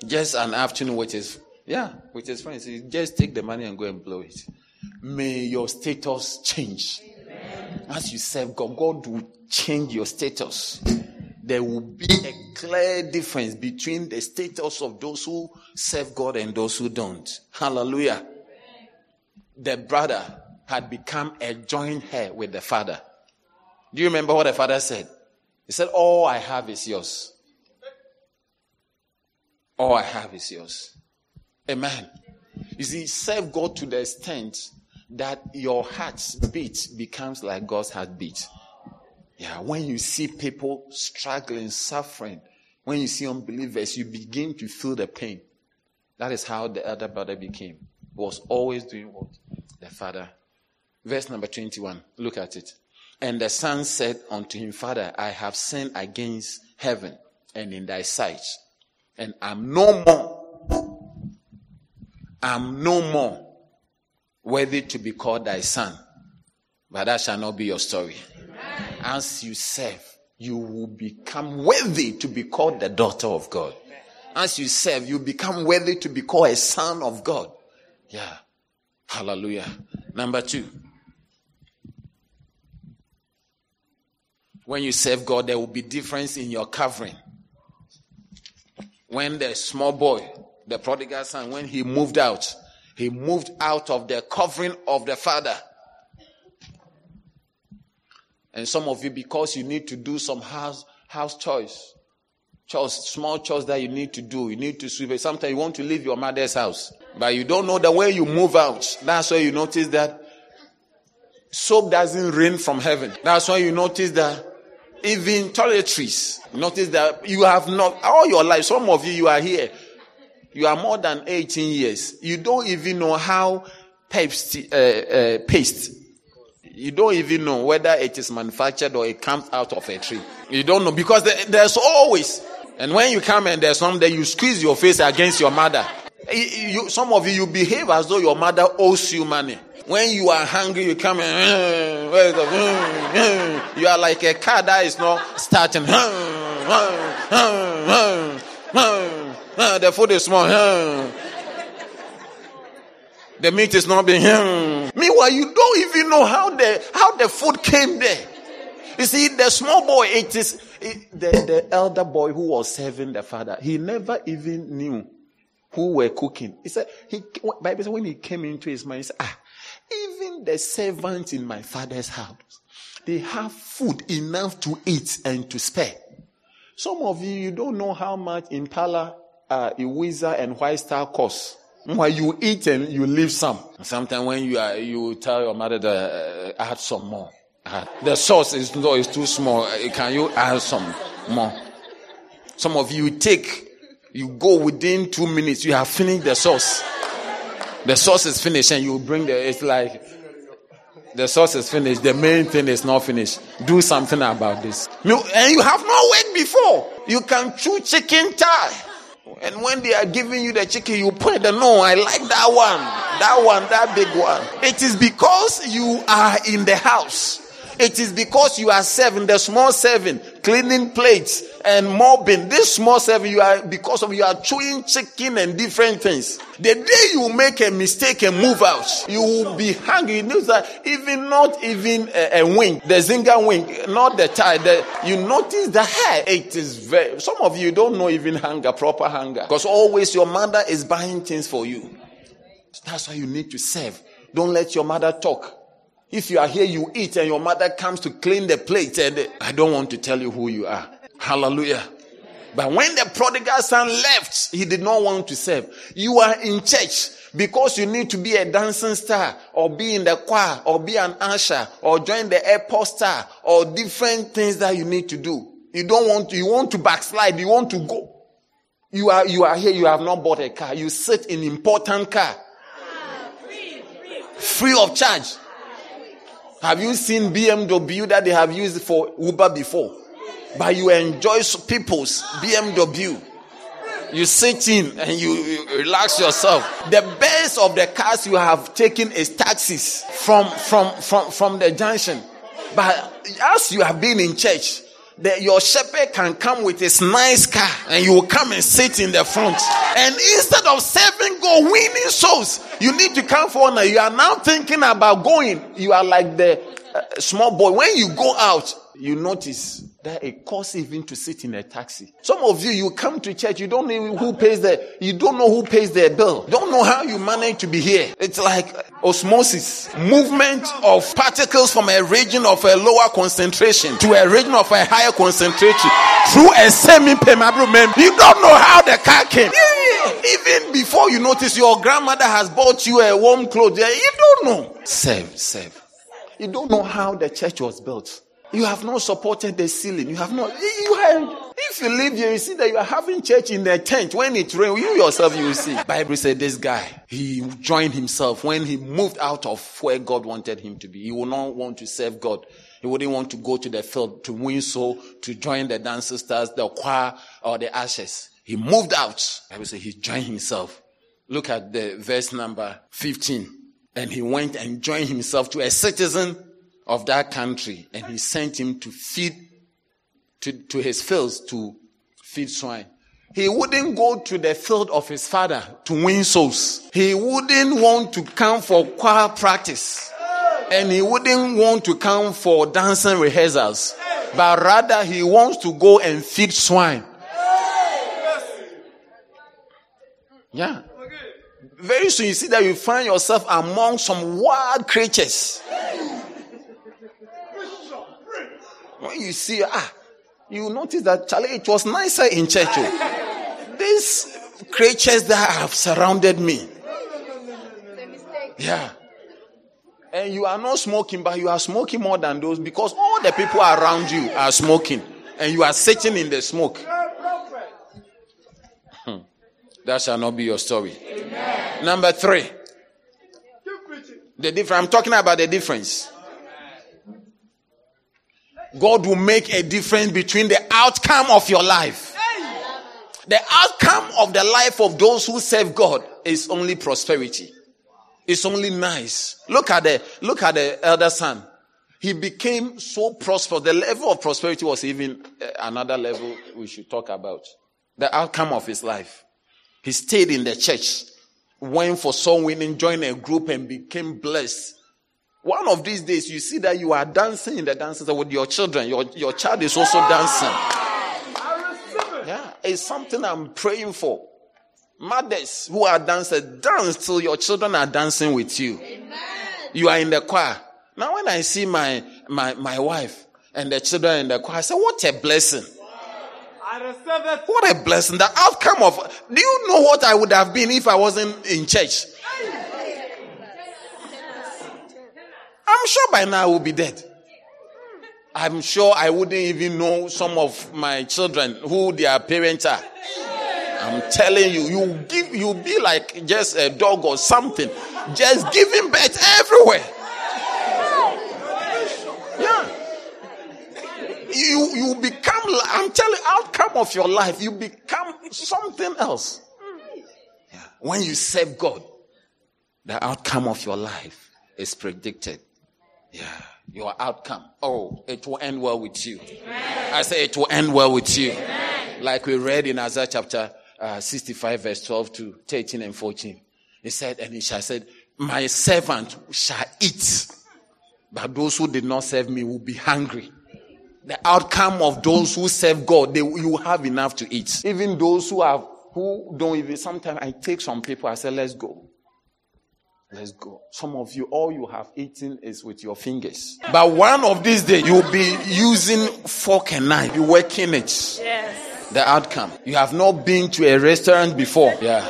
Just an afternoon with his, yeah, with his friends. He just take the money and go and blow it. May your status change. As you serve God, God will change your status. There will be a clear difference between the status of those who serve God and those who don't. Hallelujah. The brother had become a joint heir with the father. Do you remember what the father said? He said, All I have is yours. All I have is yours. Amen. You see, serve God to the extent that your heart's beat becomes like God's heartbeat. Yeah, when you see people struggling, suffering, when you see unbelievers, you begin to feel the pain. That is how the elder brother became. He was always doing what? The father. Verse number 21. Look at it. And the son said unto him, Father, I have sinned against heaven and in thy sight, and I am no more, I am no more worthy to be called thy son. But that shall not be your story. As you serve, you will become worthy to be called the daughter of God. As you serve, you become worthy to be called a son of God. Yeah. Hallelujah. Number two. When you serve God, there will be difference in your covering. When the small boy, the prodigal son, when he moved out, he moved out of the covering of the father. And some of you, because you need to do some house, house chores, chores, small chores that you need to do, you need to sweep. Sometimes you want to leave your mother's house, but you don't know the way you move out, that's why you notice that soap doesn't rain from heaven. That's why you notice that even toiletries, notice that you have not, all your life, some of you, you are here, you are more than 18 years. You don't even know how paste, uh, uh, paste you don't even know whether it is manufactured or it comes out of a tree. You don't know because there's always. And when you come and there's something, you squeeze your face against your mother. You, some of you, you behave as though your mother owes you money. When you are hungry, you come and hmm, hmm, hmm. you are like a car that is not starting. The food is small. The meat is not being. Meanwhile, you don't even know how the how the food came there. You see, the small boy, it is it, the, the elder boy who was serving the father. He never even knew who were cooking. He said, he, Bible said when he came into his mind, he said, ah, even the servants in my father's house, they have food enough to eat and to spare. Some of you, you don't know how much Impala, uh, Iwisa, and White Star cost. While you eat and you leave some. Sometimes when you are, you tell your mother to uh, add some more. Add. The sauce is no, is too small. Uh, can you add some more? Some of you take, you go within two minutes, you have finished the sauce. The sauce is finished and you bring the, it's like, the sauce is finished. The main thing is not finished. Do something about this. And you have not worked before. You can chew chicken thigh. And when they are giving you the chicken, you point the no, I like that one, that one, that big one. It is because you are in the house. It is because you are serving the small serving, cleaning plates and mopping. This small serving, you are because of you are chewing chicken and different things. The day you make a mistake and move out, you will be hungry. Know that even not even a, a wing, the zinger wing, not the tie. The, you notice the hair. It is very. Some of you don't know even hunger, proper hunger, because always your mother is buying things for you. That's why you need to serve. Don't let your mother talk. If you are here, you eat, and your mother comes to clean the plate, and I don't want to tell you who you are. Hallelujah. But when the prodigal son left, he did not want to serve. You are in church because you need to be a dancing star or be in the choir or be an usher or join the airport star or different things that you need to do. You don't want to, you want to backslide. You want to go. You are, you are here, you have not bought a car. You sit in important car. Ah, free of charge. Have you seen BMW that they have used for Uber before? But you enjoy people's BMW. You sit in and you, you relax yourself. The best of the cars you have taken is taxis from, from, from, from the junction. But as you have been in church, the, your shepherd can come with his nice car and you will come and sit in the front. And instead of serving God, winning souls, you need to come for honor. You are now thinking about going. You are like the uh, small boy. When you go out, you notice that it costs even to sit in a taxi. Some of you, you come to church, you don't know who pays the, you don't know who pays their bill. Don't know how you manage to be here. It's like osmosis, movement of particles from a region of a lower concentration to a region of a higher concentration through a semi-permeable membrane. You don't know how the car came. Even before you notice your grandmother has bought you a warm clothes, you don't know. Serve, serve. You don't know how the church was built. You have not supported the ceiling. You have not. You have, if you live here, you see that you are having church in the tent. When it rains, you yourself, you will see. Bible said this guy, he joined himself when he moved out of where God wanted him to be. He would not want to serve God. He wouldn't want to go to the field to win soul, to join the dance sisters, the choir, or the ashes. He moved out. I Bible said he joined himself. Look at the verse number 15. And he went and joined himself to a citizen of that country and he sent him to feed to, to his fields to feed swine. He wouldn't go to the field of his father to win souls. He wouldn't want to come for choir practice. And he wouldn't want to come for dancing rehearsals. But rather he wants to go and feed swine. Yeah. Very soon you see that you find yourself among some wild creatures. When you see, ah, you notice that Charlie, it was nicer in church. Oh. These creatures that have surrounded me. Yeah. And you are not smoking, but you are smoking more than those because all the people around you are smoking. And you are sitting in the smoke. Hmm. That shall not be your story. Amen. Number three. The difference. I'm talking about the difference. God will make a difference between the outcome of your life. The outcome of the life of those who serve God is only prosperity. It's only nice. Look at the, look at the elder son. He became so prosperous. The level of prosperity was even uh, another level we should talk about. The outcome of his life. He stayed in the church, went for soul winning, joined a group and became blessed. One of these days, you see that you are dancing in the dances with your children. Your, your child is also dancing. Yeah, it's something I'm praying for. Mothers who are dancers, dance till your children are dancing with you. Amen. You are in the choir. Now, when I see my, my, my wife and the children in the choir, I say, what a blessing. I receive it. What a blessing. The outcome of, do you know what I would have been if I wasn't in church? I'm sure by now I will be dead. I'm sure I wouldn't even know some of my children who their parents are. I'm telling you, you give you be like just a dog or something, just giving birth everywhere. Yeah. You you become I'm telling you, outcome of your life, you become something else. Yeah. When you serve God, the outcome of your life is predicted. Yeah, your outcome. Oh, it will end well with you. Amen. I say it will end well with you. Amen. Like we read in Isaiah chapter uh, 65, verse 12 to 13 and 14. He said, and he shall said, My servant shall eat, but those who did not serve me will be hungry. The outcome of those who serve God, they you have enough to eat. Even those who have who don't even sometimes I take some people, I say, let's go. Let's go. Some of you, all you have eaten is with your fingers. But one of these days, you'll be using fork and knife. You're working it. Yes. The outcome. You have not been to a restaurant before. Yeah.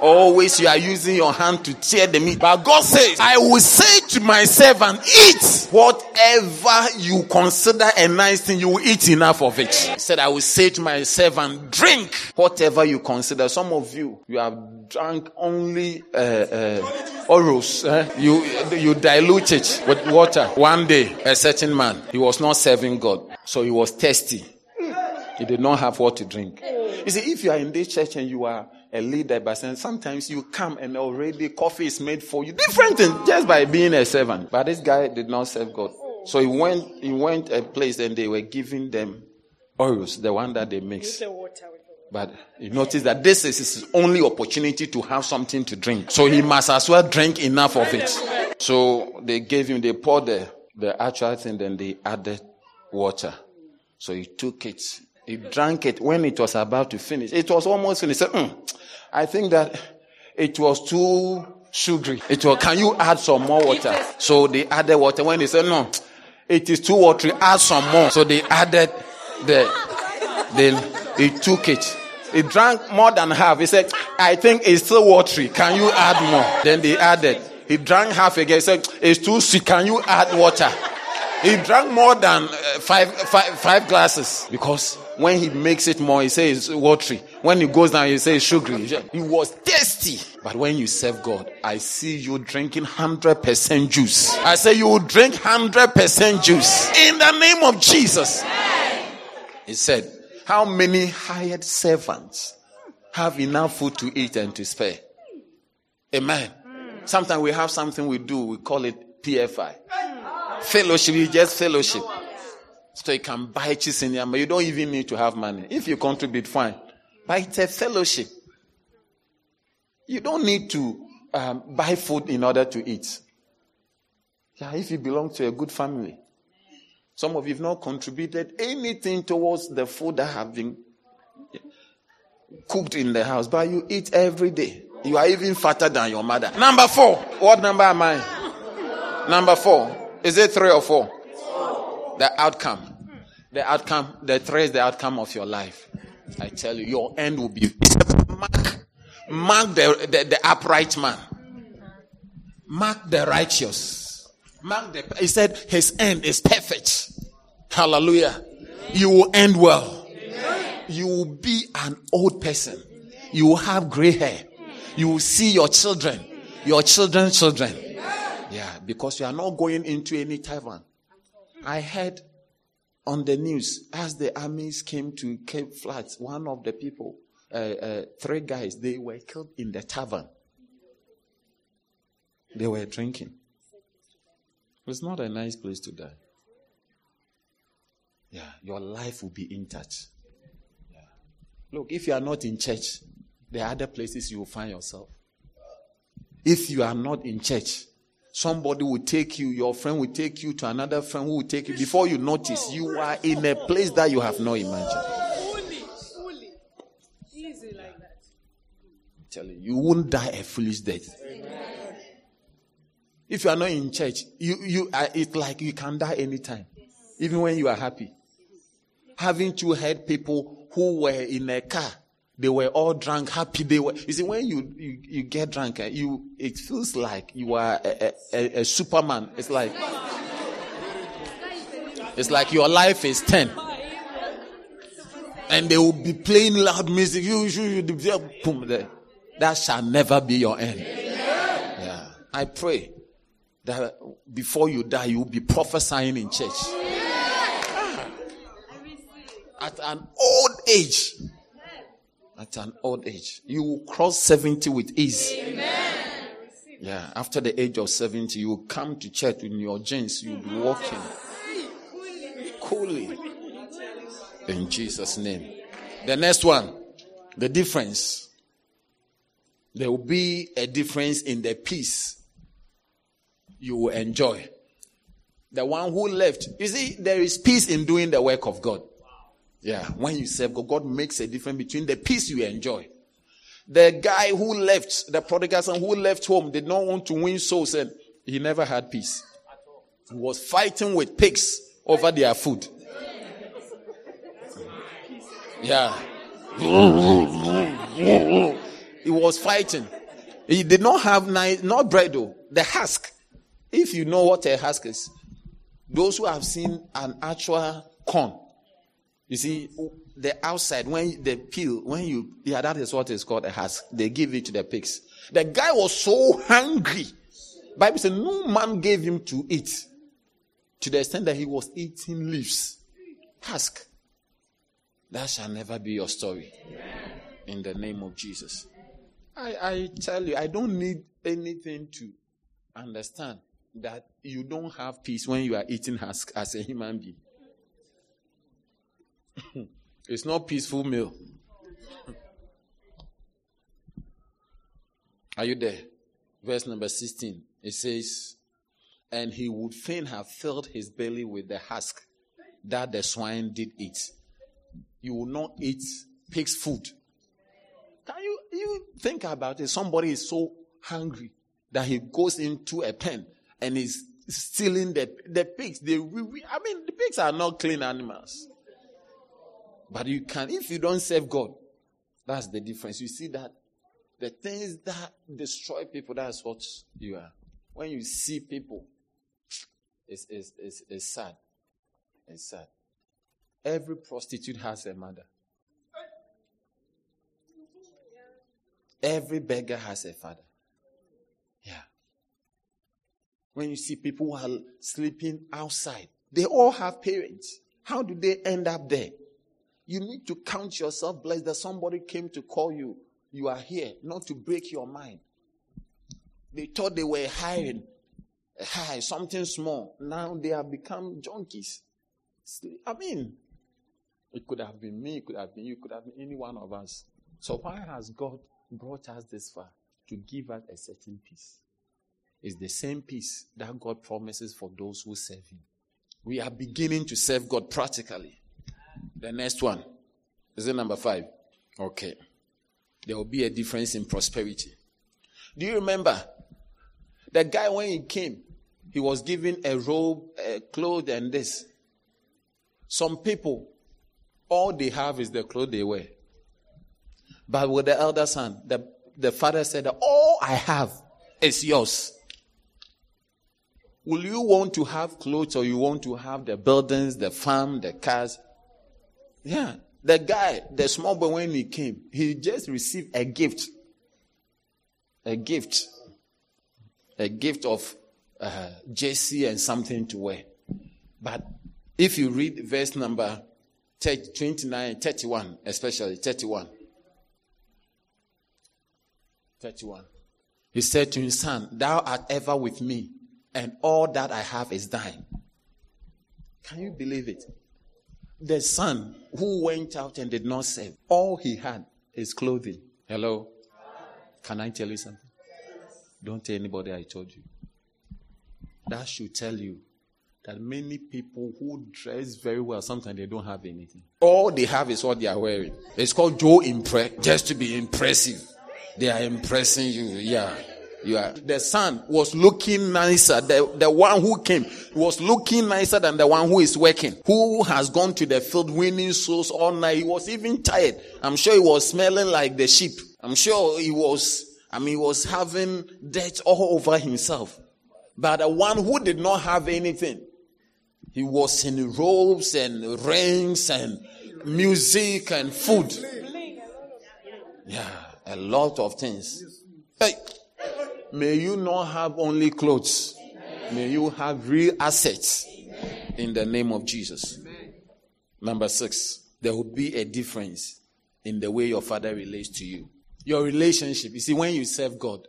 Always you are using your hand to tear the meat. But God says, I will say to my servant, eat whatever you consider a nice thing, you will eat enough of it. He said, I will say to my servant, drink whatever you consider. Some of you, you have drunk only uh, uh, Oros. Eh? You, you dilute it with water. One day, a certain man, he was not serving God. So he was thirsty. He did not have what to drink. You see, if you are in this church and you are a leader, but sometimes you come and already coffee is made for you. Different thing just by being a servant. But this guy did not serve God. So he went, he went a place and they were giving them oils, the one that they mix. But he noticed that this is his only opportunity to have something to drink. So he must as well drink enough of it. So they gave him, they poured the, the actual thing, then they added water. So he took it. He drank it when it was about to finish. It was almost finished. He said, mm, I think that it was too sugary. It was, can you add some more water? So they added water. When they said, no, it is too watery, add some more. So they added the, then he took it. He drank more than half. He said, I think it's still watery. Can you add more? Then they added. He drank half again. He said, it's too sweet. Can you add water? He drank more than uh, five, five, five glasses because when he makes it more, he says watery. When he goes down, he says sugary. He was tasty. But when you serve God, I see you drinking 100% juice. I say you will drink 100% juice in the name of Jesus. He said, how many hired servants have enough food to eat and to spare? Amen. Sometimes we have something we do, we call it PFI. Fellowship, you just fellowship. So you can buy cheese in but you don't even need to have money. If you contribute, fine. But it's a fellowship. You don't need to um, buy food in order to eat. Yeah, if you belong to a good family. Some of you have not contributed anything towards the food that have been cooked in the house, but you eat every day. You are even fatter than your mother. Number four. What number am I? Number four. Is it three or four? The outcome. The outcome, the trace, the outcome of your life. I tell you, your end will be mark, mark the, the, the upright man. Mark the righteous. Mark the, he said his end is perfect. Hallelujah. You will end well. You will be an old person. You will have gray hair. You will see your children, your children's children. Yeah, because you are not going into any tavern. I heard on the news as the armies came to Cape Flats, one of the people, uh, uh, three guys, they were killed in the tavern. They were drinking. It's not a nice place to die. Yeah, your life will be intact. Yeah. Look, if you are not in church, there are other places you will find yourself. If you are not in church, somebody will take you, your friend will take you to another friend who will take you. Before you notice, you are in a place that you have not imagined. Easy like that. I'm telling you, you won't die a foolish death. If you are not in church, you, you, uh, it's like you can die anytime, even when you are happy. Having to heard people who were in a car, they were all drunk, happy. They were. You see, when you you, you get drunk, uh, you it feels like you are a, a, a Superman. It's like it's like your life is ten, and they will be playing loud music. You, you, you, boom, there. That shall never be your end. Yeah, I pray that before you die, you will be prophesying in church. At an old age, at an old age, you will cross 70 with ease. Amen. Yeah, after the age of 70, you will come to church in your jeans, you'll be walking coolly. In Jesus' name. The next one, the difference. There will be a difference in the peace you will enjoy. The one who left. You see, there is peace in doing the work of God. Yeah, when you serve God, God makes a difference between the peace you enjoy. The guy who left, the prodigal son who left home, did not want to win souls, and he never had peace. He was fighting with pigs over their food. Yeah. He was fighting. He did not have nice, not bread though, the husk. If you know what a husk is, those who have seen an actual corn, you see, the outside, when the peel, when you, yeah, that is what is called a husk. They give it to the pigs. The guy was so hungry. Bible says no man gave him to eat to the extent that he was eating leaves. Husk. That shall never be your story. In the name of Jesus. I, I tell you, I don't need anything to understand that you don't have peace when you are eating husk as a human being. [coughs] it's not peaceful meal. Are you there? Verse number 16. It says, And he would fain have filled his belly with the husk that the swine did eat. You will not eat pig's food. Can you, you think about it? Somebody is so hungry that he goes into a pen and is stealing the, the pigs. They, I mean, the pigs are not clean animals. But you can, if you don't serve God, that's the difference. You see that the things that destroy people, that's what you are. When you see people, it's, it's, it's, it's sad. It's sad. Every prostitute has a mother. Every beggar has a father. Yeah. When you see people who are sleeping outside, they all have parents. How do they end up there? You need to count yourself blessed that somebody came to call you. You are here, not to break your mind. They thought they were hiring high, something small. Now they have become junkies. I mean, it could have been me, it could have been you, it could have been any one of us. So why has God brought us this far? To give us a certain peace. It's the same peace that God promises for those who serve Him. We are beginning to serve God practically. The next one. Is it number five? Okay. There will be a difference in prosperity. Do you remember the guy when he came, he was given a robe, a clothes, and this. Some people, all they have is the clothes they wear. But with the elder son, the, the father said, All I have is yours. Will you want to have clothes or you want to have the buildings, the farm, the cars? Yeah. The guy, the small boy, when he came, he just received a gift. A gift. A gift of uh, jersey and something to wear. But if you read verse number 30, 29, 31, especially 31. 31. He said to his son, Thou art ever with me, and all that I have is thine. Can you believe it? The son who went out and did not serve, all he had is clothing. Hello? Can I tell you something? Don't tell anybody I told you. That should tell you that many people who dress very well, sometimes they don't have anything. All they have is what they are wearing. It's called Joe Impress, just to be impressive. They are impressing you. Yeah. You are. The son was looking nicer. The, the one who came was looking nicer than the one who is working. Who has gone to the field winning souls all night. He was even tired. I'm sure he was smelling like the sheep. I'm sure he was, I mean, he was having dirt all over himself. But the one who did not have anything, he was in robes and rings and music and food. Yeah, a lot of things. Hey, may you not have only clothes. May you have real assets in the name of Jesus. Number six, there will be a difference in the way your father relates to you. Your relationship, you see, when you serve God,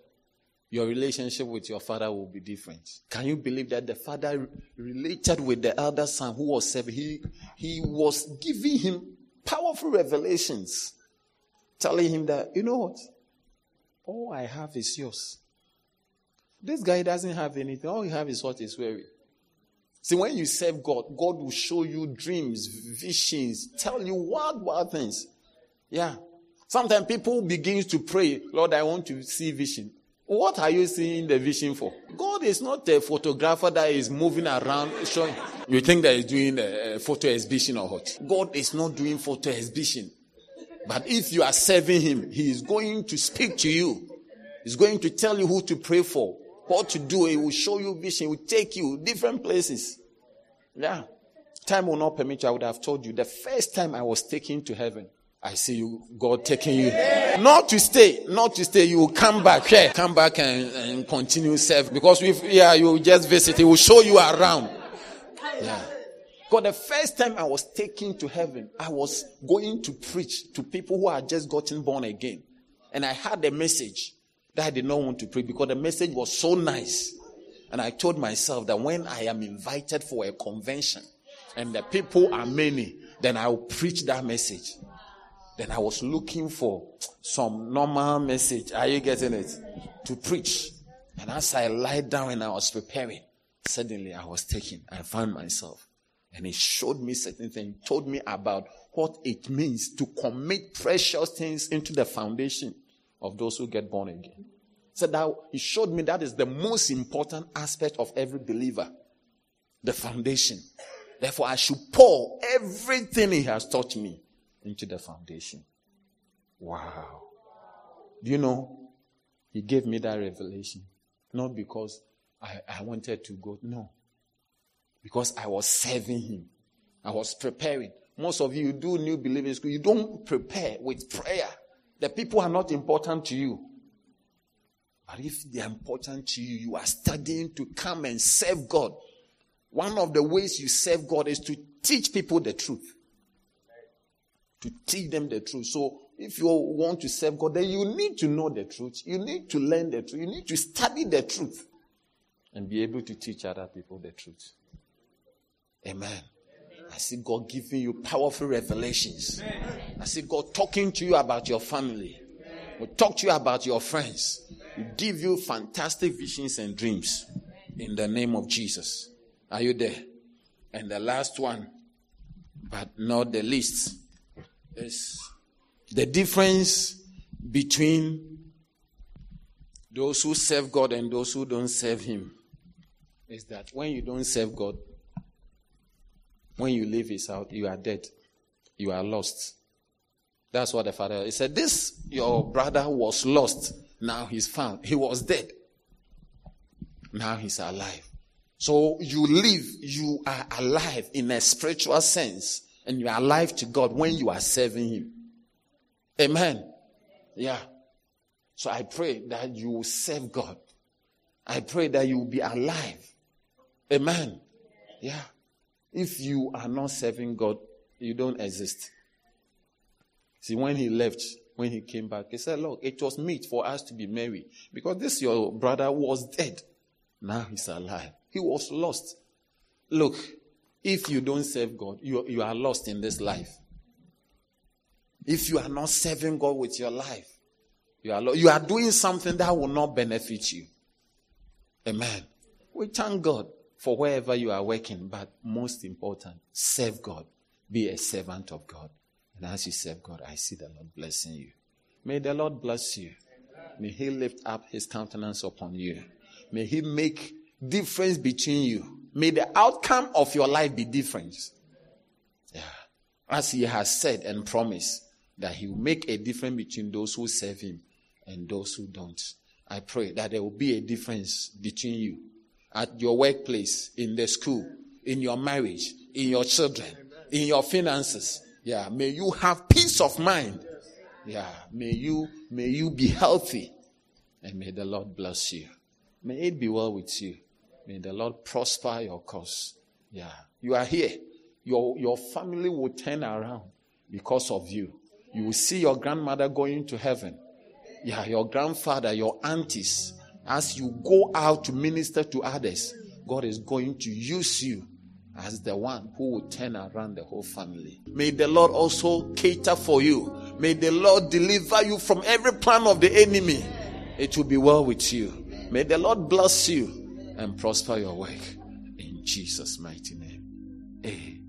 your relationship with your father will be different. Can you believe that the father related with the elder son who was serving? He, he was giving him powerful revelations, telling him that, you know what? All I have is yours. This guy doesn't have anything. All he has is what is wearing. See, when you serve God, God will show you dreams, visions, tell you wild, wild things. Yeah. Sometimes people begin to pray, Lord, I want to see vision. What are you seeing the vision for? God is not a photographer that is moving around showing. You think that he's doing a photo exhibition or what? God is not doing photo exhibition. But if you are serving him, he is going to speak to you. He's going to tell you who to pray for, what to do. He will show you vision. He will take you different places. Yeah. Time will not permit you. I would have told you the first time I was taken to heaven. I see you, God taking you. Not to stay, not to stay. You will come back here, come back and, and continue serve. Because if, yeah, you just visit. He will show you around. Yeah. God, the first time I was taken to heaven, I was going to preach to people who had just gotten born again. And I had a message that I did not want to pray because the message was so nice. And I told myself that when I am invited for a convention and the people are many, then I will preach that message. Then I was looking for some normal message. Are you getting it? To preach. And as I lied down and I was preparing, suddenly I was taken. I found myself. And he showed me certain things, told me about what it means to commit precious things into the foundation of those who get born again. So that he showed me that is the most important aspect of every believer. The foundation. Therefore, I should pour everything he has taught me into the foundation. Wow. Do you know? He gave me that revelation. Not because I, I wanted to go. No. Because I was serving him. I was preparing. Most of you do new believing school. You don't prepare with prayer. The people are not important to you. But if they are important to you, you are studying to come and serve God. One of the ways you serve God is to teach people the truth. To teach them the truth. So if you want to serve God, then you need to know the truth. You need to learn the truth. You need to study the truth and be able to teach other people the truth. Amen. I see God giving you powerful revelations. I see God talking to you about your family. Will talk to you about your friends. Will give you fantastic visions and dreams. In the name of Jesus. Are you there? And the last one, but not the least, is the difference between those who serve God and those who don't serve Him. Is that when you don't serve God, when you leave his house, you are dead. You are lost. That's what the father he said. This your brother was lost. Now he's found. He was dead. Now he's alive. So you live, you are alive in a spiritual sense, and you are alive to God when you are serving Him. Amen. Yeah. So I pray that you will serve God. I pray that you will be alive. Amen. Yeah. If you are not serving God, you don't exist. See, when he left, when he came back, he said, Look, it was meet for us to be married because this your brother was dead. Now he's alive. He was lost. Look, if you don't serve God, you, you are lost in this life. If you are not serving God with your life, you are, lo- you are doing something that will not benefit you. Amen. We thank God for wherever you are working, but most important, serve God. Be a servant of God. And as you serve God, I see the Lord blessing you. May the Lord bless you. May He lift up His countenance upon you. May He make difference between you. May the outcome of your life be different. Yeah. As He has said and promised that He will make a difference between those who serve Him and those who don't. I pray that there will be a difference between you at your workplace, in the school, in your marriage, in your children, in your finances. Yeah, may you have peace of mind. Yeah, may you may you be healthy, and may the Lord bless you. May it be well with you. May the Lord prosper your cause. Yeah, you are here. Your your family will turn around because of you. You will see your grandmother going to heaven. Yeah, your grandfather, your aunties, as you go out to minister to others, God is going to use you as the one who will turn around the whole family. May the Lord also cater for you. May the Lord deliver you from every plan of the enemy. It will be well with you. May the Lord bless you and prosper your work. In Jesus' mighty name. Amen.